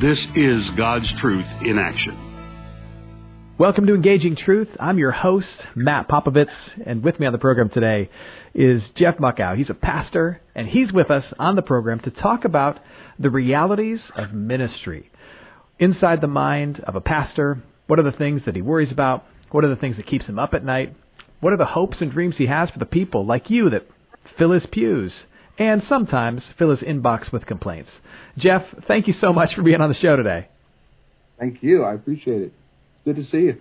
This is God's Truth in action. Welcome to Engaging Truth. I'm your host, Matt Popovits, and with me on the program today is Jeff Muckow. He's a pastor, and he's with us on the program to talk about the realities of ministry. Inside the mind of a pastor, what are the things that he worries about? What are the things that keeps him up at night? What are the hopes and dreams he has for the people like you that fill his pews and sometimes fill his inbox with complaints. Jeff, thank you so much for being on the show today. Thank you. I appreciate it. It's good to see you.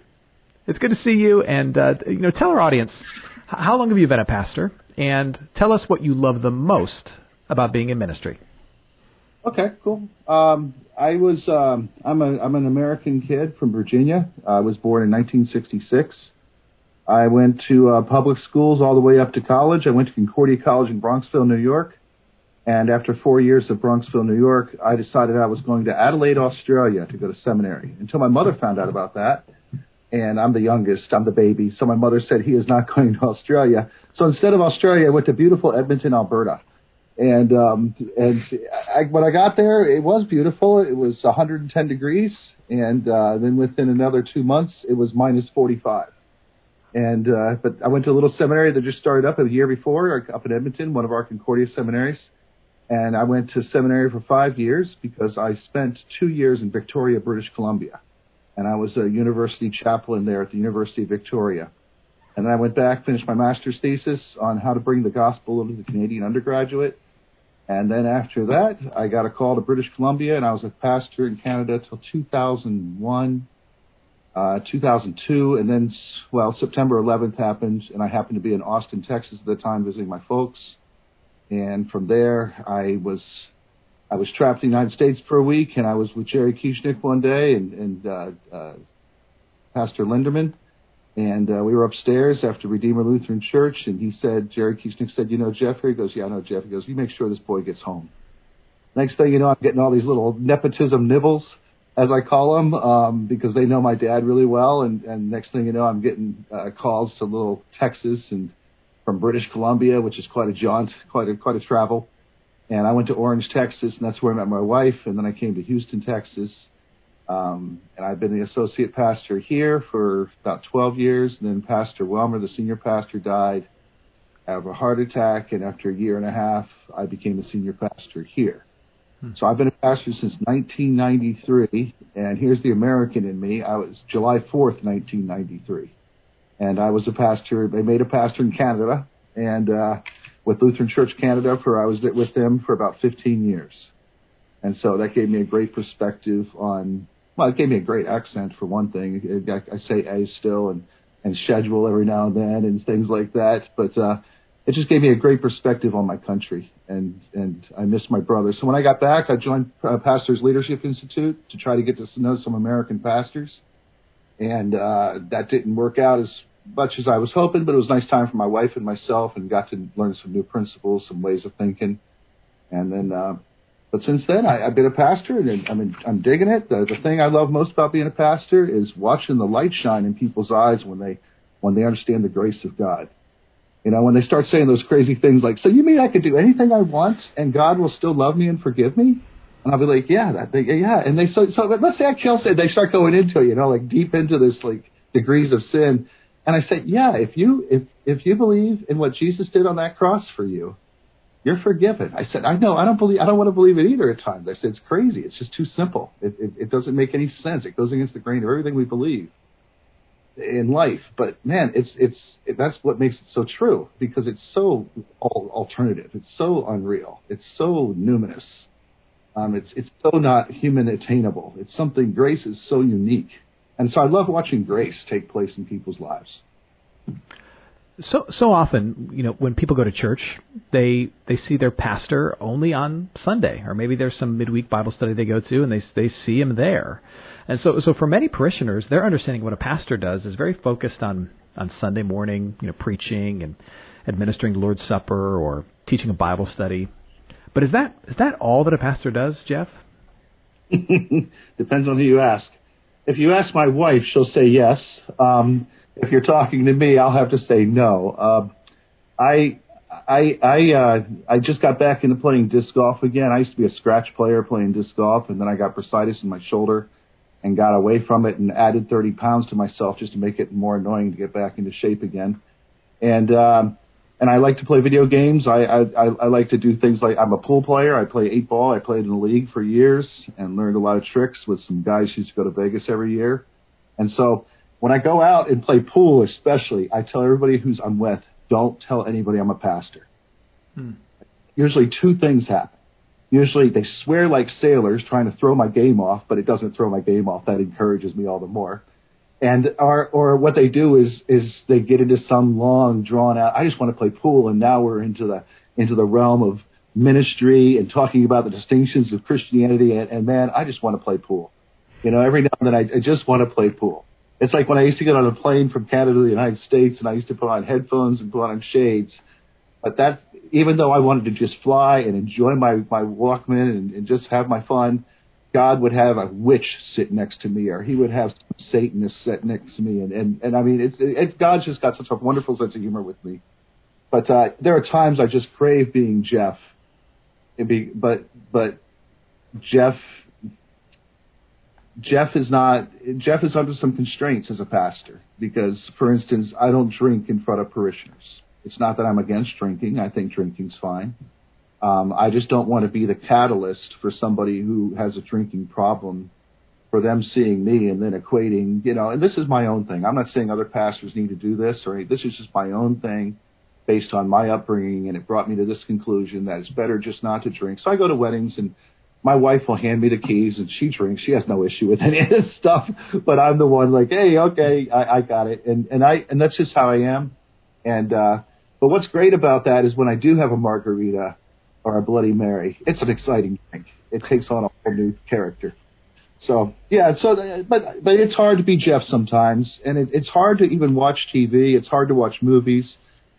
It's good to see you, and uh, you know, tell our audience how long have you been a pastor, and tell us what you love the most about being in ministry. Okay, cool. Um, I was um, I'm a I'm an American kid from Virginia. I was born in 1966. I went to uh, public schools all the way up to college. I went to Concordia College in Bronxville, New York. And after four years of Bronxville, New York, I decided I was going to Adelaide, Australia to go to seminary until my mother found out about that. And I'm the youngest, I'm the baby. So my mother said he is not going to Australia. So instead of Australia, I went to beautiful Edmonton, Alberta. And um, and I, when I got there, it was beautiful. It was 110 degrees, and uh, then within another two months, it was minus 45. And uh, but I went to a little seminary that just started up a year before up in Edmonton, one of our Concordia seminaries. And I went to seminary for five years because I spent two years in Victoria, British Columbia, and I was a university chaplain there at the University of Victoria. And then I went back, finished my master's thesis on how to bring the gospel to the Canadian undergraduate. And then after that, I got a call to British Columbia, and I was a pastor in Canada till 2001 uh, 2002, and then well, September 11th happened, and I happened to be in Austin, Texas at the time, visiting my folks. And from there, I was I was trapped in the United States for a week, and I was with Jerry Kieschnick one day and, and uh, uh, Pastor Linderman, and uh, we were upstairs after Redeemer Lutheran Church, and he said, Jerry Kieschnick said, you know Jeffrey? He goes, yeah, I know Jeff. He goes, you make sure this boy gets home. Next thing you know, I'm getting all these little nepotism nibbles as I call them, um, because they know my dad really well. And, and next thing you know, I'm getting uh, calls to little Texas and from British Columbia, which is quite a jaunt, quite a quite a travel. And I went to Orange, Texas, and that's where I met my wife. And then I came to Houston, Texas, um, and I've been the associate pastor here for about 12 years. And then Pastor Welmer, the senior pastor, died of a heart attack, and after a year and a half, I became the senior pastor here. So I've been a pastor since 1993, and here's the American in me. I was July 4th, 1993, and I was a pastor. They made a pastor in Canada, and uh, with Lutheran Church Canada, for I was with them for about 15 years, and so that gave me a great perspective on. Well, it gave me a great accent for one thing. I say a still and and schedule every now and then and things like that, but. uh it just gave me a great perspective on my country, and and I miss my brother. So when I got back, I joined uh, Pastors Leadership Institute to try to get to know some American pastors, and uh, that didn't work out as much as I was hoping. But it was a nice time for my wife and myself, and got to learn some new principles, some ways of thinking, and then. Uh, but since then, I, I've been a pastor, and I'm I'm digging it. The, the thing I love most about being a pastor is watching the light shine in people's eyes when they when they understand the grace of God you know, when they start saying those crazy things like, "So you mean I could do anything I want and God will still love me and forgive me?" And I'll be like, "Yeah, that they, yeah." And they so so let's say I kill sin. They start going into it, you know, like deep into this like degrees of sin. And I say, "Yeah, if you if if you believe in what Jesus did on that cross for you, you're forgiven." I said, "I know. I don't believe. I don't want to believe it either at times." I said, "It's crazy. It's just too simple. It it, it doesn't make any sense. It goes against the grain of everything we believe." In life. But man, it's it's it, that's what makes it so true because it's so alternative. It's so unreal. It's so numinous. Um, it's it's so not human attainable. It's something. Grace is so unique, and so I love watching grace take place in people's lives. So so often, you know, when people go to church, they they see their pastor only on Sunday, or maybe there's some midweek Bible study they go to, and they they see him there. And so, so for many parishioners, their understanding of what a pastor does is very focused on on Sunday morning, you know, preaching and administering the Lord's Supper or teaching a Bible study. But is that is that all that a pastor does, Jeff? Depends on who you ask. If you ask my wife, she'll say yes. Um, if you're talking to me, I'll have to say no. Uh, I I I uh, I just got back into playing disc golf again. I used to be a scratch player playing disc golf, and then I got bursitis in my shoulder and got away from it and added 30 pounds to myself just to make it more annoying to get back into shape again. And um, and I like to play video games. I, I I like to do things like I'm a pool player. I play eight ball. I played in the league for years and learned a lot of tricks with some guys who used to go to Vegas every year. And so when I go out and play pool, especially, I tell everybody who's I'm with, don't tell anybody I'm a pastor. Hmm. Usually two things happen. Usually they swear like sailors trying to throw my game off, but it doesn't throw my game off. That encourages me all the more. And or or what they do is is they get into some long drawn out. I just want to play pool, and now we're into the into the realm of ministry and talking about the distinctions of Christianity. And, and man, I just want to play pool. You know, every now and then I, I just want to play pool. It's like when I used to get on a plane from Canada to the United States and I used to put on headphones and put on shades. But that, even though I wanted to just fly and enjoy my, my Walkman and, and just have my fun, God would have a witch sit next to me or he would have Satanist sit next to me. And, and, and I mean, it's, it, God's just got such a wonderful sense of humor with me. But, uh, there are times I just crave being Jeff. and Be, but, but Jeff Jeff is not Jeff is under some constraints as a pastor because, for instance, I don't drink in front of parishioners. It's not that I'm against drinking. I think drinking's fine. Um, I just don't want to be the catalyst for somebody who has a drinking problem, for them seeing me and then equating, you know. And this is my own thing. I'm not saying other pastors need to do this, or this is just my own thing, based on my upbringing, and it brought me to this conclusion that it's better just not to drink. So I go to weddings and my wife will hand me the keys and she drinks. She has no issue with any of this stuff, but I'm the one like, hey, okay, I, I got it, and and I and that's just how I am. And uh, but what's great about that is when I do have a margarita or a Bloody Mary, it's an exciting drink. It takes on a whole new character. So yeah, so but but it's hard to be Jeff sometimes, and it, it's hard to even watch TV. It's hard to watch movies.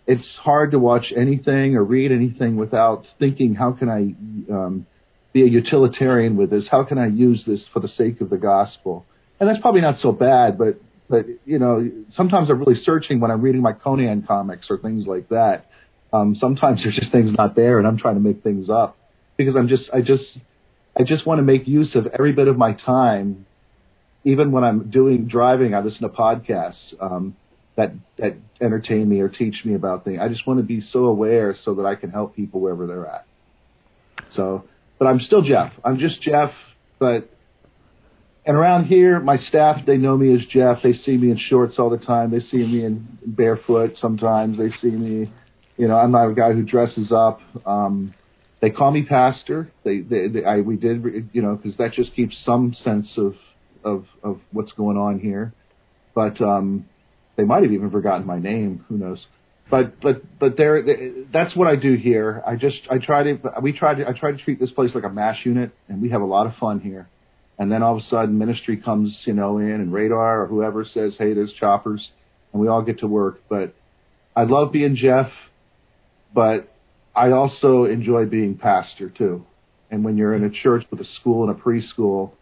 It's hard to watch anything or read anything without thinking, how can I um, be a utilitarian with this. How can I use this for the sake of the gospel? And that's probably not so bad, but but you know, sometimes I'm really searching when I'm reading my Conan comics or things like that. Um, sometimes there's just things not there, and I'm trying to make things up because I'm just I just I just want to make use of every bit of my time, even when I'm doing driving. I listen to podcasts um, that that entertain me or teach me about things. I just want to be so aware so that I can help people wherever they're at. So but I'm still Jeff. I'm just Jeff, but and around here, my staff they know me as Jeff. They see me in shorts all the time. They see me in barefoot sometimes. They see me, you know, I'm not a guy who dresses up. Um, they call me pastor. They, they, they I, we did, you know, because that just keeps some sense of of of what's going on here. But um, they might have even forgotten my name. Who knows? but but but there that's what I do here. I just I try to we try to I try to treat this place like a MASH unit, and we have a lot of fun here. And then all of a sudden, ministry comes you know in, and radar or whoever says, "Hey, there's choppers," and we all get to work. But I love being Jeff, but I also enjoy being pastor too. And when you're in a church with a school and a preschool,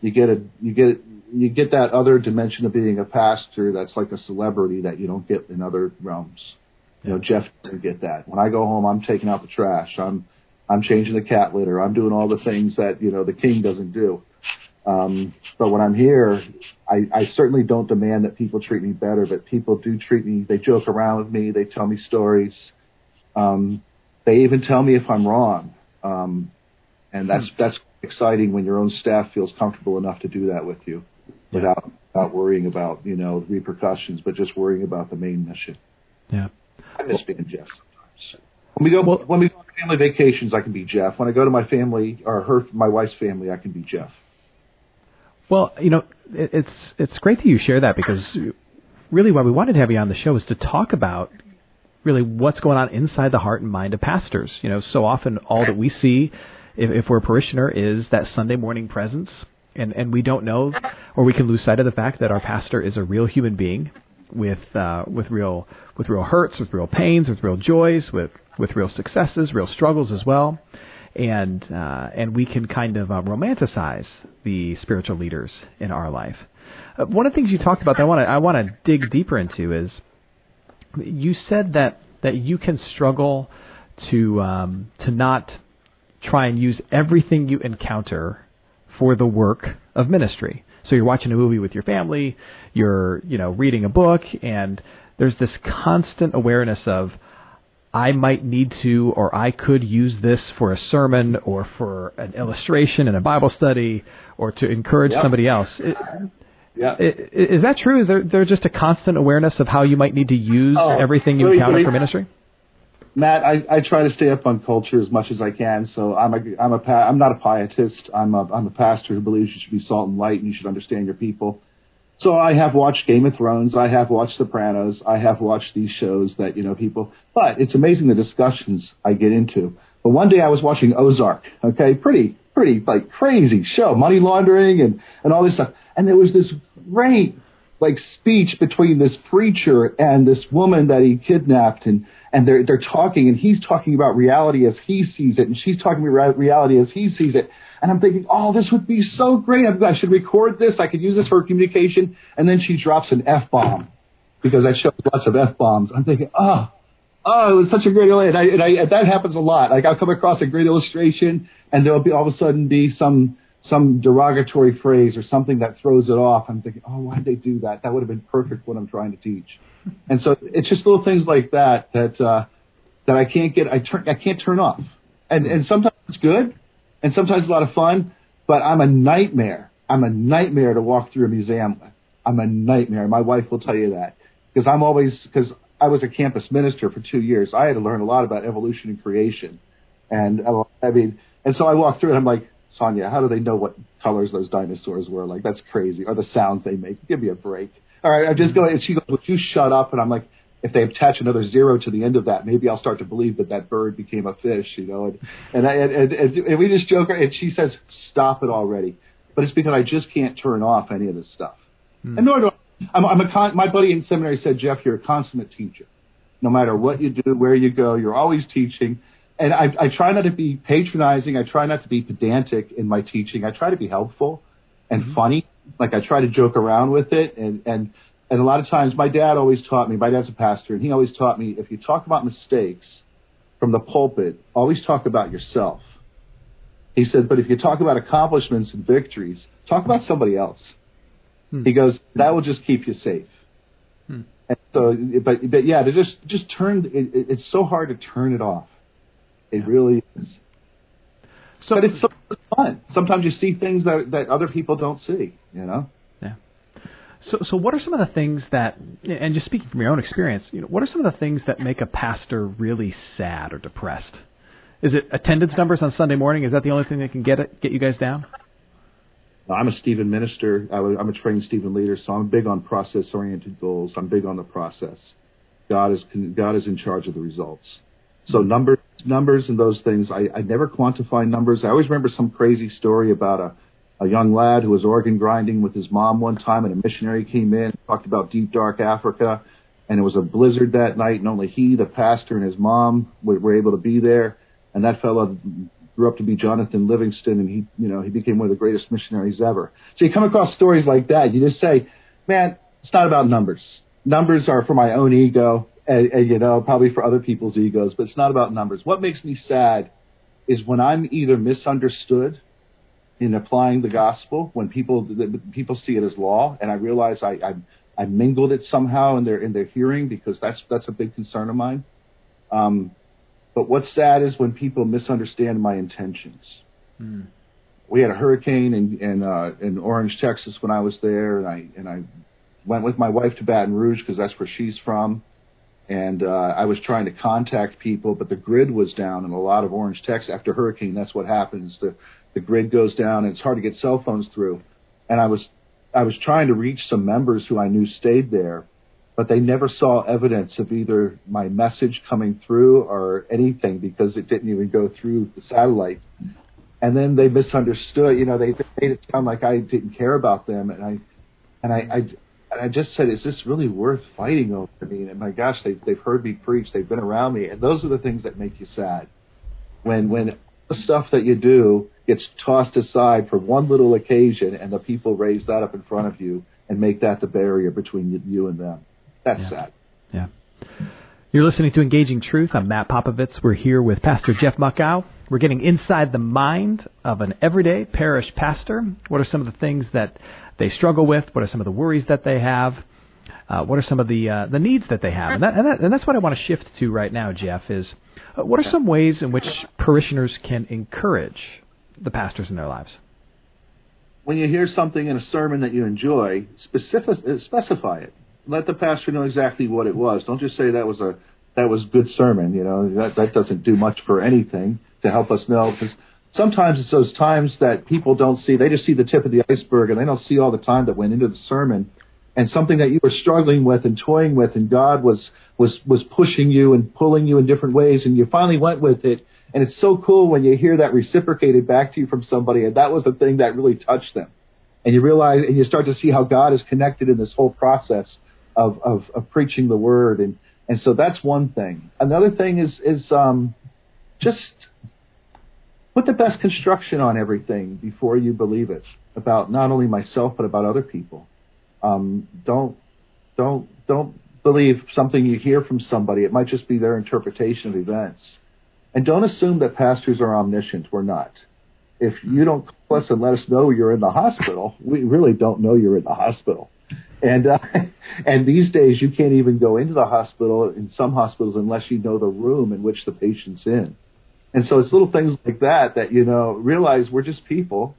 you get a you get you get that other dimension of being a pastor that's like a celebrity that you don't get in other realms. You know, Jeff doesn't get that. When I go home, I'm taking out the trash. I'm I'm changing the cat litter. I'm doing all the things that you know the king doesn't do. Um, but when I'm here, I, I certainly don't demand that people treat me better, but people do treat me. They joke around with me. They tell me stories. Um, they even tell me if I'm wrong. Um, and that's hmm. that's exciting when your own staff feels comfortable enough to do that with you, without without worrying about you know repercussions, but just worrying about the main mission. Yeah. I miss being Jeff sometimes. When we go well, when we go on family vacations, I can be Jeff. When I go to my family or her my wife's family, I can be Jeff. Well, you know, it's it's great that you share that because really why we wanted to have you on the show is to talk about really what's going on inside the heart and mind of pastors. You know, so often all that we see if, if we're a parishioner is that Sunday morning presence and and we don't know, or we can lose sight of the fact that our pastor is a real human being with uh, with real with real hurts, with real pains, with real joys, with with real successes, real struggles as well, and uh, and we can kind of uh, romanticize the spiritual leaders in our life. Uh, one of the things you talked about that I want to I want to dig deeper into is you said that that you can struggle to um, to not try and use everything you encounter for the work of ministry. So you're watching a movie with your family, you're you know reading a book, and there's this constant awareness of I might need to or I could use this for a sermon or for an illustration in a Bible study or to encourage Yep. somebody else. It, Yeah. is that true? Is there, there just a constant awareness of how you might need to use Oh, everything you encounter for ministry? Matt, I, I try to stay up on culture as much as I can. So I'm a I'm a pa- I'm not a pietist. I'm a I'm a pastor who believes you should be salt and light and you should understand your people. So I have watched Game of Thrones. I have watched Sopranos. I have watched these shows that you know people. But it's amazing the discussions I get into. But one day I was watching Ozark. Okay, pretty pretty like crazy show, money laundering and and all this stuff. And there was this great like speech between this preacher and this woman that he kidnapped and and they're they're talking and he's talking about reality as he sees it and she's talking about reality as he sees it and I'm thinking oh this would be so great I should record this I could use this for communication and then she drops an f bomb because I showed lots of f bombs I'm thinking oh oh it was such a great and I and I that happens a lot like I'll come across a great illustration and there'll be all of a sudden be some some derogatory phrase or something that throws it off. I'm thinking, oh, why'd they do that? That would have been perfect what I'm trying to teach. And so it's just little things like that that uh, that I can't get. I turn. I can't turn off. And and sometimes it's good, and sometimes a lot of fun. But I'm a nightmare. I'm a nightmare to walk through a museum with. I'm a nightmare. My wife will tell you that because I'm always because I was a campus minister for two years. I had to learn a lot about evolution and creation, and uh, I mean, and so I walk through it. I'm like, Sonia, how do they know what colors those dinosaurs were? Like, that's crazy. Or the sounds they make. Give me a break. All right, I'm just going. And she goes, "Would you shut up?" And I'm like, if they attach another zero to the end of that, maybe I'll start to believe that that bird became a fish, you know. And and I, and, and, and, we just joke, and she says, "Stop it already." But it's because I just can't turn off any of this stuff. Hmm. And nor do I. I'm, I'm a con- my buddy in seminary said, Jeff, you're a consummate teacher. No matter what you do, where you go, you're always teaching. And I, I try not to be patronizing. I try not to be pedantic in my teaching. I try to be helpful and hmm. funny. Like I try to joke around with it. And, and, and a lot of times my dad always taught me, my dad's a pastor, and he always taught me if you talk about mistakes from the pulpit, always talk about yourself. He said, but if you talk about accomplishments and victories, talk about somebody else. Hmm. He goes, that will just keep you safe. Hmm. And so, but but yeah, to just just turn. It, it, it's so hard to turn it off. It really is. So But it's so fun. Sometimes you see things that that other people don't see. You know. So, so what are some of the things that, and just speaking from your own experience, you know, what are some of the things that make a pastor really sad or depressed? Is it attendance numbers on Sunday morning? Is that the only thing that can get it, get you guys down? I'm a Stephen minister. I'm a trained Stephen leader, so I'm big on process-oriented goals. I'm big on the process. God is God is in charge of the results. So mm-hmm. numbers, numbers, and those things. I, I never quantify numbers. I always remember some crazy story about a a young lad who was organ grinding with his mom one time, and a missionary came in, talked about deep dark Africa, and it was a blizzard that night, and only he, the pastor, and his mom were, able to be there. And that fellow grew up to be Jonathan Livingston, and he, you know, he became one of the greatest missionaries ever. So you come across stories like that, you just say, man, it's not about numbers. Numbers are for my own ego, and, and you know, probably for other people's egos, but it's not about numbers. What makes me sad is when I'm either misunderstood in applying the gospel, when people the, people see it as law, and I realize I, I I mingled it somehow in their in their hearing because that's that's a big concern of mine. Um, but what's sad is when people misunderstand my intentions. We had a hurricane in in, uh, in Orange, Texas, when I was there, and I and I went with my wife to Baton Rouge because that's where she's from. And uh, I was trying to contact people, but the grid was down in a lot of Orange, Texas. After hurricane, that's what happens. The the grid goes down, and it's hard to get cell phones through. And I was I was trying to reach some members who I knew stayed there, but they never saw evidence of either my message coming through or anything because it didn't even go through the satellite. and then they misunderstood. You know, they made it sound like I didn't care about them, and I and I, I and I just said, is this really worth fighting over? I mean, and my gosh, they've, they've heard me preach, they've been around me, and those are the things that make you sad. When when the stuff that you do gets tossed aside for one little occasion, and the people raise that up in front of you and make that the barrier between you and them. That's yeah. sad. Yeah. You're listening to Engaging Truth. I'm Matt Popovits. We're here with Pastor Jeff Muckow. We're getting inside the mind of an everyday parish pastor. What are some of the things that they struggle with? What are some of the worries that they have? Uh, what are some of the uh, the needs that they have? And, that, and, that, and that's what I want to shift to right now, Jeff. Is uh, what are some ways in which parishioners can encourage the pastors in their lives? When you hear something in a sermon that you enjoy, specific, specify it. Let the pastor know exactly what it was. Don't just say that was a that was good sermon. You know that that doesn't do much for anything to help us know because sometimes it's those times that people don't see. They just see the tip of the iceberg and they don't see all the time that went into the sermon and something that you were struggling with and toying with and God was was was pushing you and pulling you in different ways and you finally went with it and it's so cool when you hear that reciprocated back to you from somebody and that was the thing that really touched them and you realize and you start to see how God is connected in this whole process of of, of preaching the word and and so that's one thing another thing is is um just put the best construction on everything before you believe it about not only myself but about other people. Um, don't don't don't believe something you hear from somebody. It might just be their interpretation of events. And don't assume that pastors are omniscient. We're not. If you don't call us and let us know you're in the hospital, we really don't know you're in the hospital. And uh, and these days you can't even go into the hospital in some hospitals unless you know the room in which the patient's in. And so it's little things like that that, you know, realize we're just people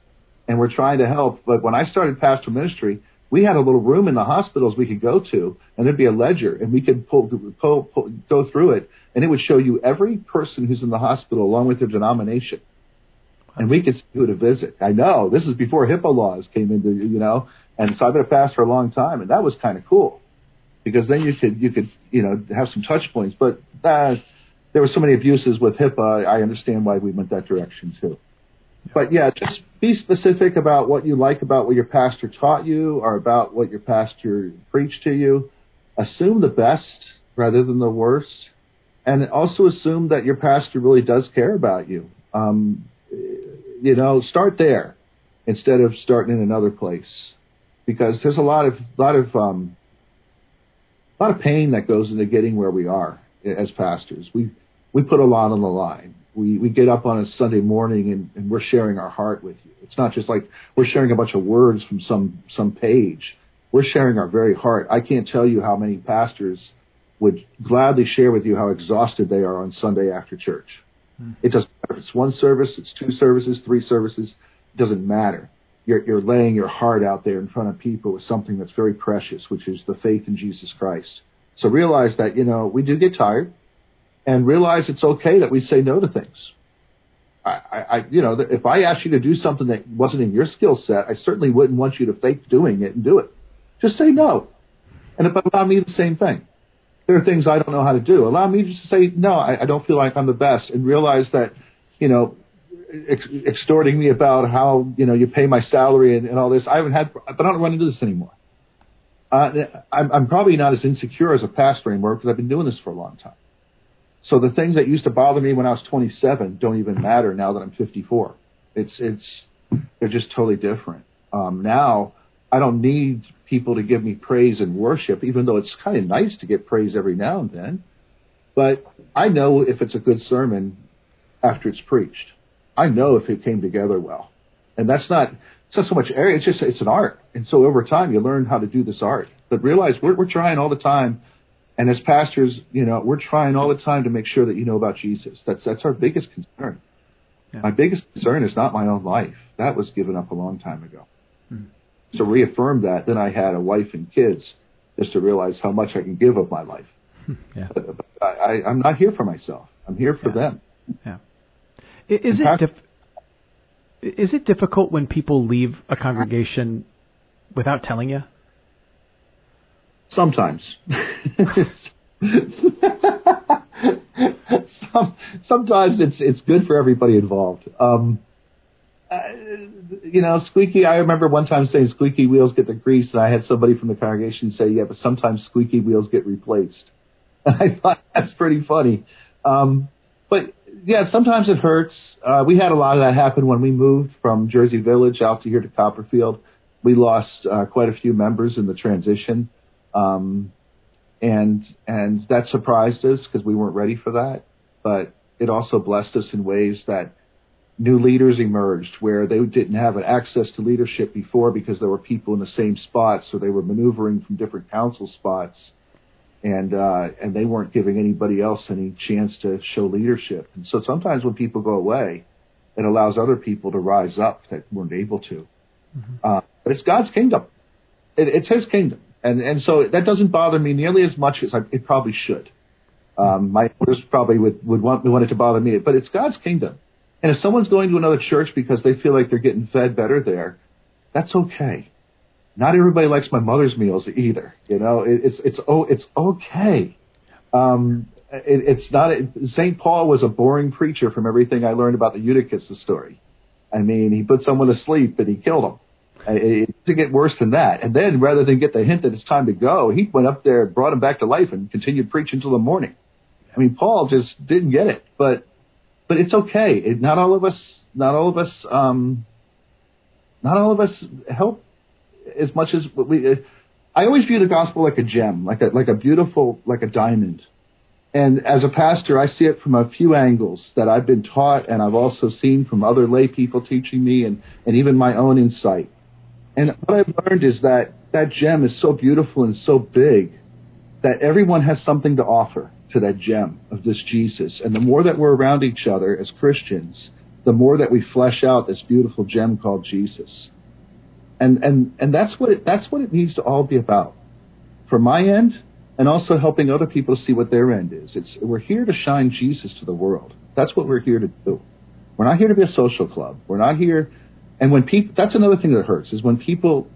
and we're trying to help. But when I started pastoral ministry, we had a little room in the hospitals we could go to, and there'd be a ledger, and we could pull, pull, pull, go through it, and it would show you every person who's in the hospital along with their denomination. And we could see who to visit. I know this is before HIPAA laws came into, you know, and so I've been a pastor for a long time, and that was kind of cool because then you could you could you know have some touch points. But uh, there were so many abuses with HIPAA. I understand why we went that direction too. But yeah, just be specific about what you like about what your pastor taught you or about what your pastor preached to you. Assume the best rather than the worst. And also assume that your pastor really does care about you. Um, you know, start there instead of starting in another place. Because there's a lot of lot of um, a lot of pain that goes into getting where we are as pastors. We we put a lot on the line. We we get up on a Sunday morning and, and we're sharing our heart with you. It's not just like we're sharing a bunch of words from some some page. We're sharing our very heart. I can't tell you how many pastors would gladly share with you how exhausted they are on Sunday after church. Mm. It doesn't matter if it's one service, it's two services, three services. It doesn't matter. You're, you're laying your heart out there in front of people with something that's very precious, which is the faith in Jesus Christ. So realize that, you know, we do get tired and realize it's okay that we say no to things. I, I, you know, if I asked you to do something that wasn't in your skill set, I certainly wouldn't want you to fake doing it and do it. Just say no. And if allow me the same thing. There are things I don't know how to do. Allow me just to say no. I, I don't feel like I'm the best, and realize that, you know, ex- extorting me about how you know you pay my salary and, and all this. I haven't had, but I don't run into this anymore. Uh, I'm, I'm probably not as insecure as a pastor anymore because I've been doing this for a long time. So the things that used to bother me when I was 27 don't even matter now that I'm 54. It's it's they're just totally different. Um, now I don't need people to give me praise and worship, even though it's kind of nice to get praise every now and then. But I know if it's a good sermon after it's preached. I know if it came together well, and that's not it's not so much area. It's just it's an art, and so over time you learn how to do this art. But realize we're we're trying all the time and as pastors, you know, we're trying all the time to make sure that you know about Jesus. That's that's our biggest concern. Yeah. My biggest concern is not my own life. That was given up a long time ago. Hmm. So reaffirm that. Then I had a wife and kids, just to realize how much I can give of my life. Hmm. Yeah. But, but I, I'm not here for myself. I'm here for yeah. them. Yeah. Is it dif- is it difficult when people leave a congregation without telling you? Sometimes. Some, sometimes it's it's good for everybody involved. Um, uh, you know, squeaky. I remember one time saying squeaky wheels get the grease, and I had somebody from the congregation say, "Yeah, but sometimes squeaky wheels get replaced." And I thought that's pretty funny. Um, but yeah, sometimes it hurts. Uh, we had a lot of that happen when we moved from Jersey Village out to here to Copperfield. We lost uh, quite a few members in the transition, um, and and that surprised us because we weren't ready for that. But it also blessed us in ways that new leaders emerged where they didn't have access to leadership before because there were people in the same spots, so they were maneuvering from different council spots, and uh, and they weren't giving anybody else any chance to show leadership. And so sometimes when people go away, it allows other people to rise up that weren't able to. Mm-hmm. Uh, but it's God's kingdom; it, it's His kingdom, and and so that doesn't bother me nearly as much as I, it probably should. Um, my owners probably would would want want it to bother me, but it's God's kingdom and if someone's going to another church because they feel like they're getting fed better there, that's okay. Not everybody likes my mother's meals either. You know, it, it's it's oh it's okay. Um, it, it's not. Saint Paul was a boring preacher from everything I learned about the Eutychus story. I mean, he put someone to sleep and he killed him. It, to get worse than that. And then rather than get the hint that it's time to go, he went up there, brought him back to life, and continued preaching until the morning. I mean, Paul just didn't get it. But but it's okay. It, not all of us, not all of us, um, not all of us help as much as we. Uh, I always view the gospel like a gem, like a like a beautiful, like a diamond. And as a pastor, I see it from a few angles that I've been taught, and I've also seen from other lay people teaching me, and and even my own insight. And what I've learned is that that gem is so beautiful and so big that everyone has something to offer to that gem of this Jesus. And the more that we're around each other as Christians, the more that we flesh out this beautiful gem called Jesus. And and and that's what it, that's what it needs to all be about. For my end, and also helping other people see what their end is. It's we're here to shine Jesus to the world. That's what we're here to do. We're not here to be a social club. We're not here. And when people, that's another thing that hurts is when people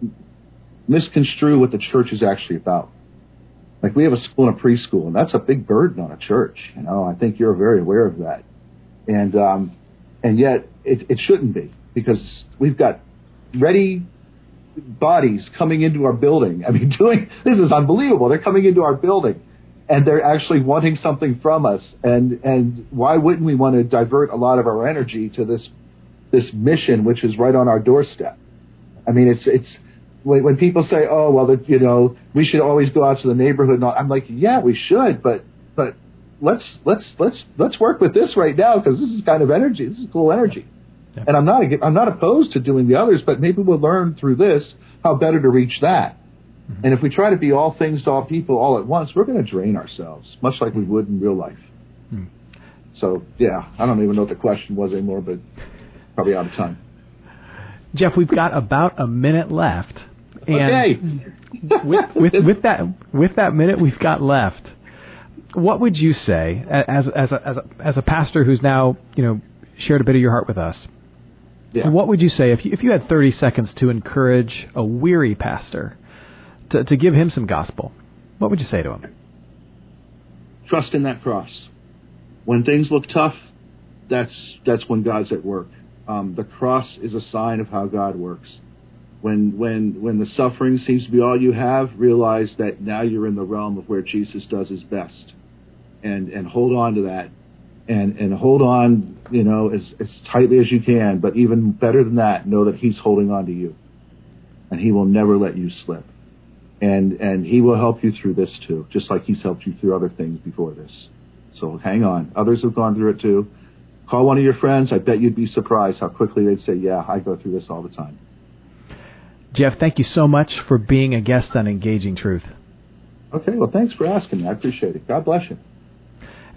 misconstrue what the church is actually about. Like we have a school and a preschool, and that's a big burden on a church. You know, I think you're very aware of that, and um, and yet it, it shouldn't be because we've got ready bodies coming into our building. I mean, doing this is unbelievable. They're coming into our building, and they're actually wanting something from us. And and why wouldn't we want to divert a lot of our energy to this this mission, which is right on our doorstep? I mean, it's it's when, when people say, "Oh, well, you know, we should always go out to the neighborhood," and I'm like, "Yeah, we should, but but let's let's let's let's work with this right now because this is kind of energy. This is cool energy." Yeah. And I'm not I'm not opposed to doing the others, but maybe we'll learn through this how better to reach that. Mm-hmm. And if we try to be all things to all people all at once, we're going to drain ourselves, much like we would in real life. Mm. So yeah, I don't even know what the question was anymore, but probably out of time. Jeff, we've got about a minute left. And okay. with, with, with that with that minute we've got left, what would you say as as a, as a, as a pastor who's now you know shared a bit of your heart with us? Yeah. What would you say if you, if you had 30 seconds to encourage a weary pastor to, to give him some gospel? What would you say to him? Trust in that cross. When things look tough, that's that's when God's at work. Um, the cross is a sign of how God works. When, when, when the suffering seems to be all you have, realize that now you're in the realm of where Jesus does his best. And, and hold on to that. And, and hold on, you know, as, as tightly as you can. But even better than that, know that he's holding on to you. And he will never let you slip. And, and he will help you through this too, just like he's helped you through other things before this. So hang on. Others have gone through it too. Call one of your friends. I bet you'd be surprised how quickly they'd say, yeah, I go through this all the time. Jeff, thank you so much for being a guest on Engaging Truth. Okay, well, thanks for asking me. I appreciate it. God bless you.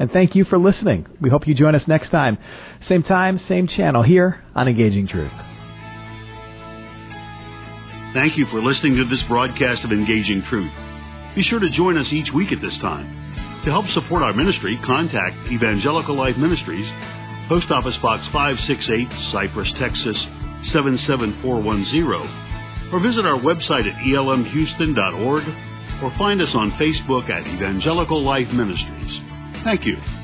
And thank you for listening. We hope you join us next time. Same time, same channel here on Engaging Truth. Thank you for listening to this broadcast of Engaging Truth. Be sure to join us each week at this time. To help support our ministry, contact Evangelical Life Ministries, Post Office Box 568, Cypress, Texas 77410 or visit our website at elmhouston.org or find us on Facebook at Evangelical Life Ministries. Thank you.